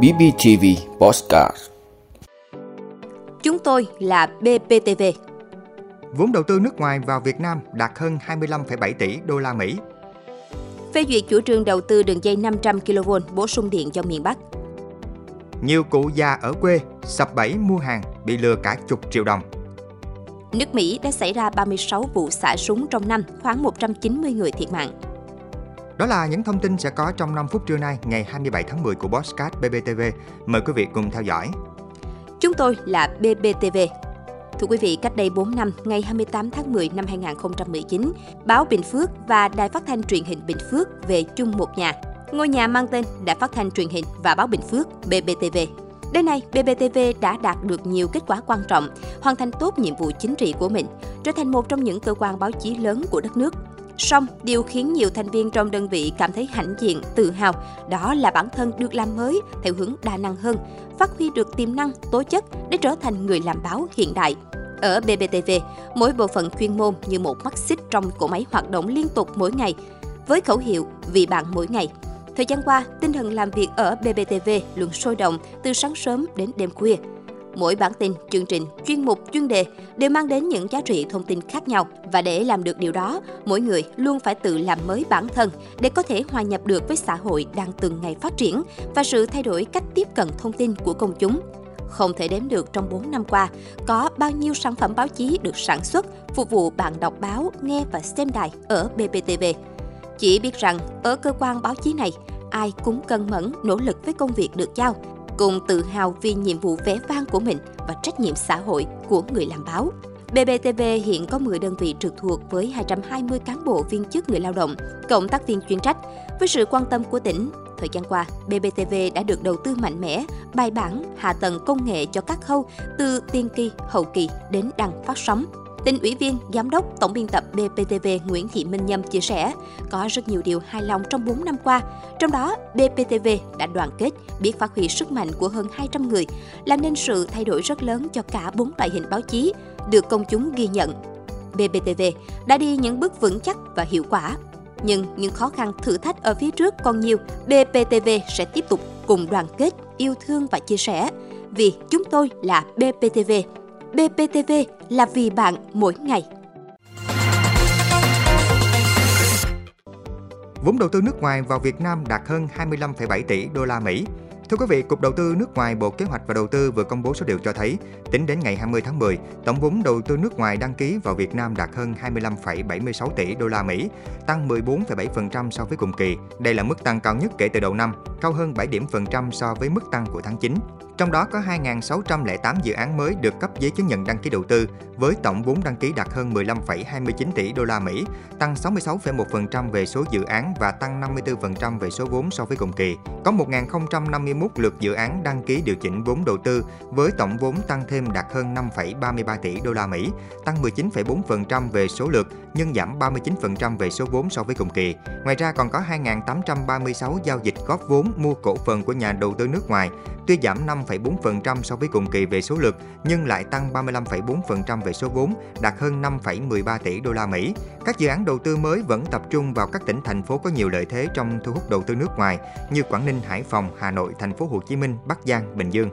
BBTV Postcard Chúng tôi là BPTV. Vốn đầu tư nước ngoài vào Việt Nam đạt hơn 25,7 tỷ đô la Mỹ. Phê duyệt chủ trương đầu tư đường dây 500 kV bổ sung điện cho miền Bắc. Nhiều cụ già ở quê sập bẫy mua hàng bị lừa cả chục triệu đồng. Nước Mỹ đã xảy ra 36 vụ xả súng trong năm, khoảng 190 người thiệt mạng. Đó là những thông tin sẽ có trong 5 phút trưa nay, ngày 27 tháng 10 của Bosscat BBTV. Mời quý vị cùng theo dõi. Chúng tôi là BBTV. Thưa quý vị, cách đây 4 năm, ngày 28 tháng 10 năm 2019, báo Bình Phước và Đài Phát thanh Truyền hình Bình Phước về chung một nhà. Ngôi nhà mang tên Đài Phát thanh Truyền hình và báo Bình Phước BBTV. Đến nay, BBTV đã đạt được nhiều kết quả quan trọng, hoàn thành tốt nhiệm vụ chính trị của mình, trở thành một trong những cơ quan báo chí lớn của đất nước. Song, điều khiến nhiều thành viên trong đơn vị cảm thấy hãnh diện, tự hào, đó là bản thân được làm mới theo hướng đa năng hơn, phát huy được tiềm năng, tố chất để trở thành người làm báo hiện đại. Ở BBTV, mỗi bộ phận chuyên môn như một mắt xích trong cỗ máy hoạt động liên tục mỗi ngày, với khẩu hiệu vì bạn mỗi ngày. Thời gian qua, tinh thần làm việc ở BBTV luôn sôi động từ sáng sớm đến đêm khuya. Mỗi bản tin, chương trình, chuyên mục, chuyên đề đều mang đến những giá trị thông tin khác nhau và để làm được điều đó, mỗi người luôn phải tự làm mới bản thân để có thể hòa nhập được với xã hội đang từng ngày phát triển và sự thay đổi cách tiếp cận thông tin của công chúng. Không thể đếm được trong 4 năm qua, có bao nhiêu sản phẩm báo chí được sản xuất phục vụ bạn đọc báo, nghe và xem đài ở BBTV. Chỉ biết rằng, ở cơ quan báo chí này, ai cũng cân mẫn, nỗ lực với công việc được giao, cùng tự hào vì nhiệm vụ vẻ vang của mình và trách nhiệm xã hội của người làm báo. BBTV hiện có 10 đơn vị trực thuộc với 220 cán bộ viên chức người lao động, cộng tác viên chuyên trách. Với sự quan tâm của tỉnh, thời gian qua, BBTV đã được đầu tư mạnh mẽ, bài bản, hạ tầng công nghệ cho các khâu từ tiên kỳ, hậu kỳ đến đăng phát sóng. Tỉnh ủy viên, giám đốc, tổng biên tập BPTV Nguyễn Thị Minh Nhâm chia sẻ, có rất nhiều điều hài lòng trong 4 năm qua. Trong đó, BPTV đã đoàn kết, biết phát huy sức mạnh của hơn 200 người, làm nên sự thay đổi rất lớn cho cả bốn loại hình báo chí, được công chúng ghi nhận. BPTV đã đi những bước vững chắc và hiệu quả. Nhưng những khó khăn thử thách ở phía trước còn nhiều, BPTV sẽ tiếp tục cùng đoàn kết, yêu thương và chia sẻ. Vì chúng tôi là BPTV, BPTV là vì bạn mỗi ngày. Vốn đầu tư nước ngoài vào Việt Nam đạt hơn 25,7 tỷ đô la Mỹ. Thưa quý vị, Cục Đầu tư nước ngoài Bộ Kế hoạch và Đầu tư vừa công bố số liệu cho thấy, tính đến ngày 20 tháng 10, tổng vốn đầu tư nước ngoài đăng ký vào Việt Nam đạt hơn 25,76 tỷ đô la Mỹ, tăng 14,7% so với cùng kỳ. Đây là mức tăng cao nhất kể từ đầu năm, cao hơn 7 điểm phần trăm so với mức tăng của tháng 9. Trong đó có 2.608 dự án mới được cấp giấy chứng nhận đăng ký đầu tư với tổng vốn đăng ký đạt hơn 15,29 tỷ đô la Mỹ, tăng 66,1% về số dự án và tăng 54% về số vốn so với cùng kỳ. Có 1.051 lượt dự án đăng ký điều chỉnh vốn đầu tư với tổng vốn tăng thêm đạt hơn 5,33 tỷ đô la Mỹ, tăng 19,4% về số lượt nhưng giảm 39% về số vốn so với cùng kỳ. Ngoài ra còn có 2.836 giao dịch góp vốn mua cổ phần của nhà đầu tư nước ngoài, tuy giảm 5,4% so với cùng kỳ về số lượt nhưng lại tăng 35,4% về số vốn, đạt hơn 5,13 tỷ đô la Mỹ. Các dự án đầu tư mới vẫn tập trung vào các tỉnh thành phố có nhiều lợi thế trong thu hút đầu tư nước ngoài như Quảng Ninh, Hải Phòng, Hà Nội, Thành phố Hồ Chí Minh, Bắc Giang, Bình Dương.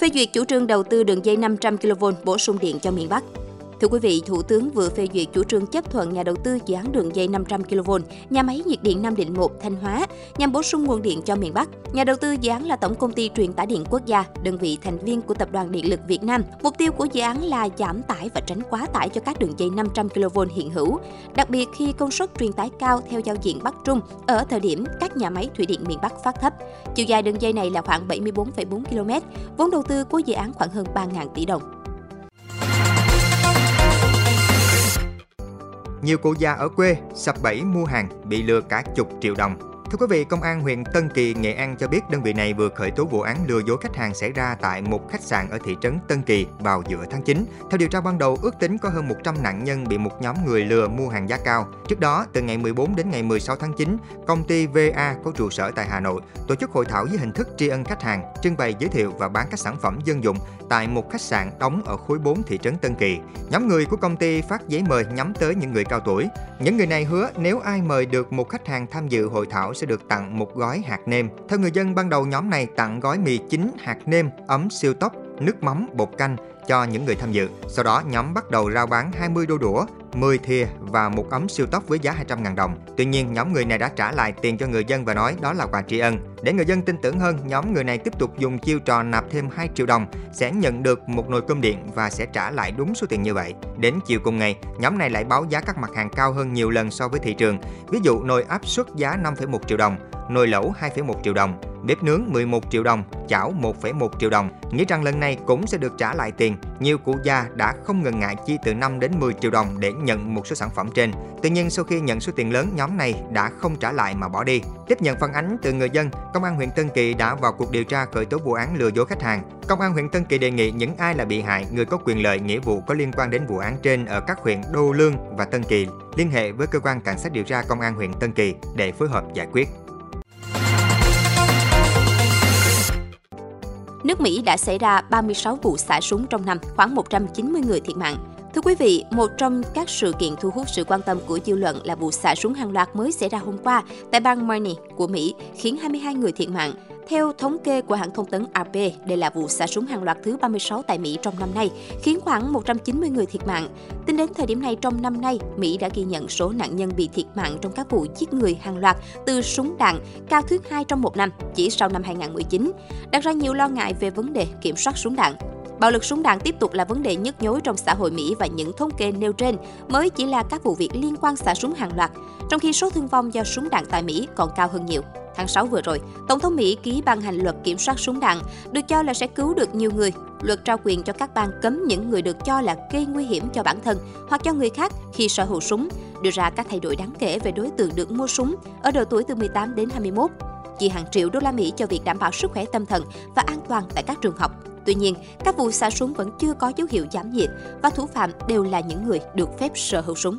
Phê duyệt chủ trương đầu tư đường dây 500 kV bổ sung điện cho miền Bắc. Thưa quý vị, Thủ tướng vừa phê duyệt chủ trương chấp thuận nhà đầu tư dự án đường dây 500 kV, nhà máy nhiệt điện Nam Định 1 Thanh Hóa nhằm bổ sung nguồn điện cho miền Bắc. Nhà đầu tư dự án là Tổng công ty truyền tải điện quốc gia, đơn vị thành viên của Tập đoàn Điện lực Việt Nam. Mục tiêu của dự án là giảm tải và tránh quá tải cho các đường dây 500 kV hiện hữu, đặc biệt khi công suất truyền tải cao theo giao diện Bắc Trung ở thời điểm các nhà máy thủy điện miền Bắc phát thấp. Chiều dài đường dây này là khoảng 74,4 km, vốn đầu tư của dự án khoảng hơn 3.000 tỷ đồng. Nhiều cụ già ở quê sập bẫy mua hàng, bị lừa cả chục triệu đồng. Thưa quý vị, Công an huyện Tân Kỳ, Nghệ An cho biết đơn vị này vừa khởi tố vụ án lừa dối khách hàng xảy ra tại một khách sạn ở thị trấn Tân Kỳ vào giữa tháng 9. Theo điều tra ban đầu, ước tính có hơn 100 nạn nhân bị một nhóm người lừa mua hàng giá cao. Trước đó, từ ngày 14 đến ngày 16 tháng 9, công ty VA có trụ sở tại Hà Nội tổ chức hội thảo với hình thức tri ân khách hàng, trưng bày giới thiệu và bán các sản phẩm dân dụng tại một khách sạn đóng ở khối 4 thị trấn Tân Kỳ. Nhóm người của công ty phát giấy mời nhắm tới những người cao tuổi. Những người này hứa nếu ai mời được một khách hàng tham dự hội thảo sẽ được tặng một gói hạt nêm. Theo người dân, ban đầu nhóm này tặng gói mì chính hạt nêm, ấm siêu tốc, nước mắm, bột canh cho những người tham dự. Sau đó, nhóm bắt đầu rao bán 20 đôi đũa, 10 thìa và một ấm siêu tốc với giá 200.000 đồng. Tuy nhiên, nhóm người này đã trả lại tiền cho người dân và nói đó là quà tri ân. Để người dân tin tưởng hơn, nhóm người này tiếp tục dùng chiêu trò nạp thêm 2 triệu đồng, sẽ nhận được một nồi cơm điện và sẽ trả lại đúng số tiền như vậy. Đến chiều cùng ngày, nhóm này lại báo giá các mặt hàng cao hơn nhiều lần so với thị trường. Ví dụ nồi áp suất giá 5,1 triệu đồng, nồi lẩu 2,1 triệu đồng, bếp nướng 11 triệu đồng, chảo 1,1 triệu đồng. Nghĩ rằng lần này cũng sẽ được trả lại tiền. Nhiều cụ già đã không ngần ngại chi từ 5 đến 10 triệu đồng để nhận một số sản phẩm trên. Tuy nhiên sau khi nhận số tiền lớn, nhóm này đã không trả lại mà bỏ đi. Tiếp nhận phản ánh từ người dân, Công an huyện Tân Kỳ đã vào cuộc điều tra khởi tố vụ án lừa dối khách hàng. Công an huyện Tân Kỳ đề nghị những ai là bị hại, người có quyền lợi nghĩa vụ có liên quan đến vụ án trên ở các huyện Đô Lương và Tân Kỳ liên hệ với cơ quan cảnh sát điều tra Công an huyện Tân Kỳ để phối hợp giải quyết. Nước Mỹ đã xảy ra 36 vụ xả súng trong năm, khoảng 190 người thiệt mạng. Thưa quý vị, một trong các sự kiện thu hút sự quan tâm của dư luận là vụ xả súng hàng loạt mới xảy ra hôm qua tại bang Maine của Mỹ, khiến 22 người thiệt mạng. Theo thống kê của hãng thông tấn AP, đây là vụ xả súng hàng loạt thứ 36 tại Mỹ trong năm nay, khiến khoảng 190 người thiệt mạng. Tính đến thời điểm này trong năm nay, Mỹ đã ghi nhận số nạn nhân bị thiệt mạng trong các vụ giết người hàng loạt từ súng đạn cao thứ hai trong một năm, chỉ sau năm 2019, đặt ra nhiều lo ngại về vấn đề kiểm soát súng đạn. Bạo lực súng đạn tiếp tục là vấn đề nhức nhối trong xã hội Mỹ và những thống kê nêu trên mới chỉ là các vụ việc liên quan xả súng hàng loạt, trong khi số thương vong do súng đạn tại Mỹ còn cao hơn nhiều. Tháng 6 vừa rồi, Tổng thống Mỹ ký ban hành luật kiểm soát súng đạn, được cho là sẽ cứu được nhiều người. Luật trao quyền cho các bang cấm những người được cho là gây nguy hiểm cho bản thân hoặc cho người khác khi sở hữu súng, đưa ra các thay đổi đáng kể về đối tượng được mua súng ở độ tuổi từ 18 đến 21 chi hàng triệu đô la Mỹ cho việc đảm bảo sức khỏe tâm thần và an toàn tại các trường học. Tuy nhiên, các vụ xả súng vẫn chưa có dấu hiệu giảm nhiệt và thủ phạm đều là những người được phép sở hữu súng.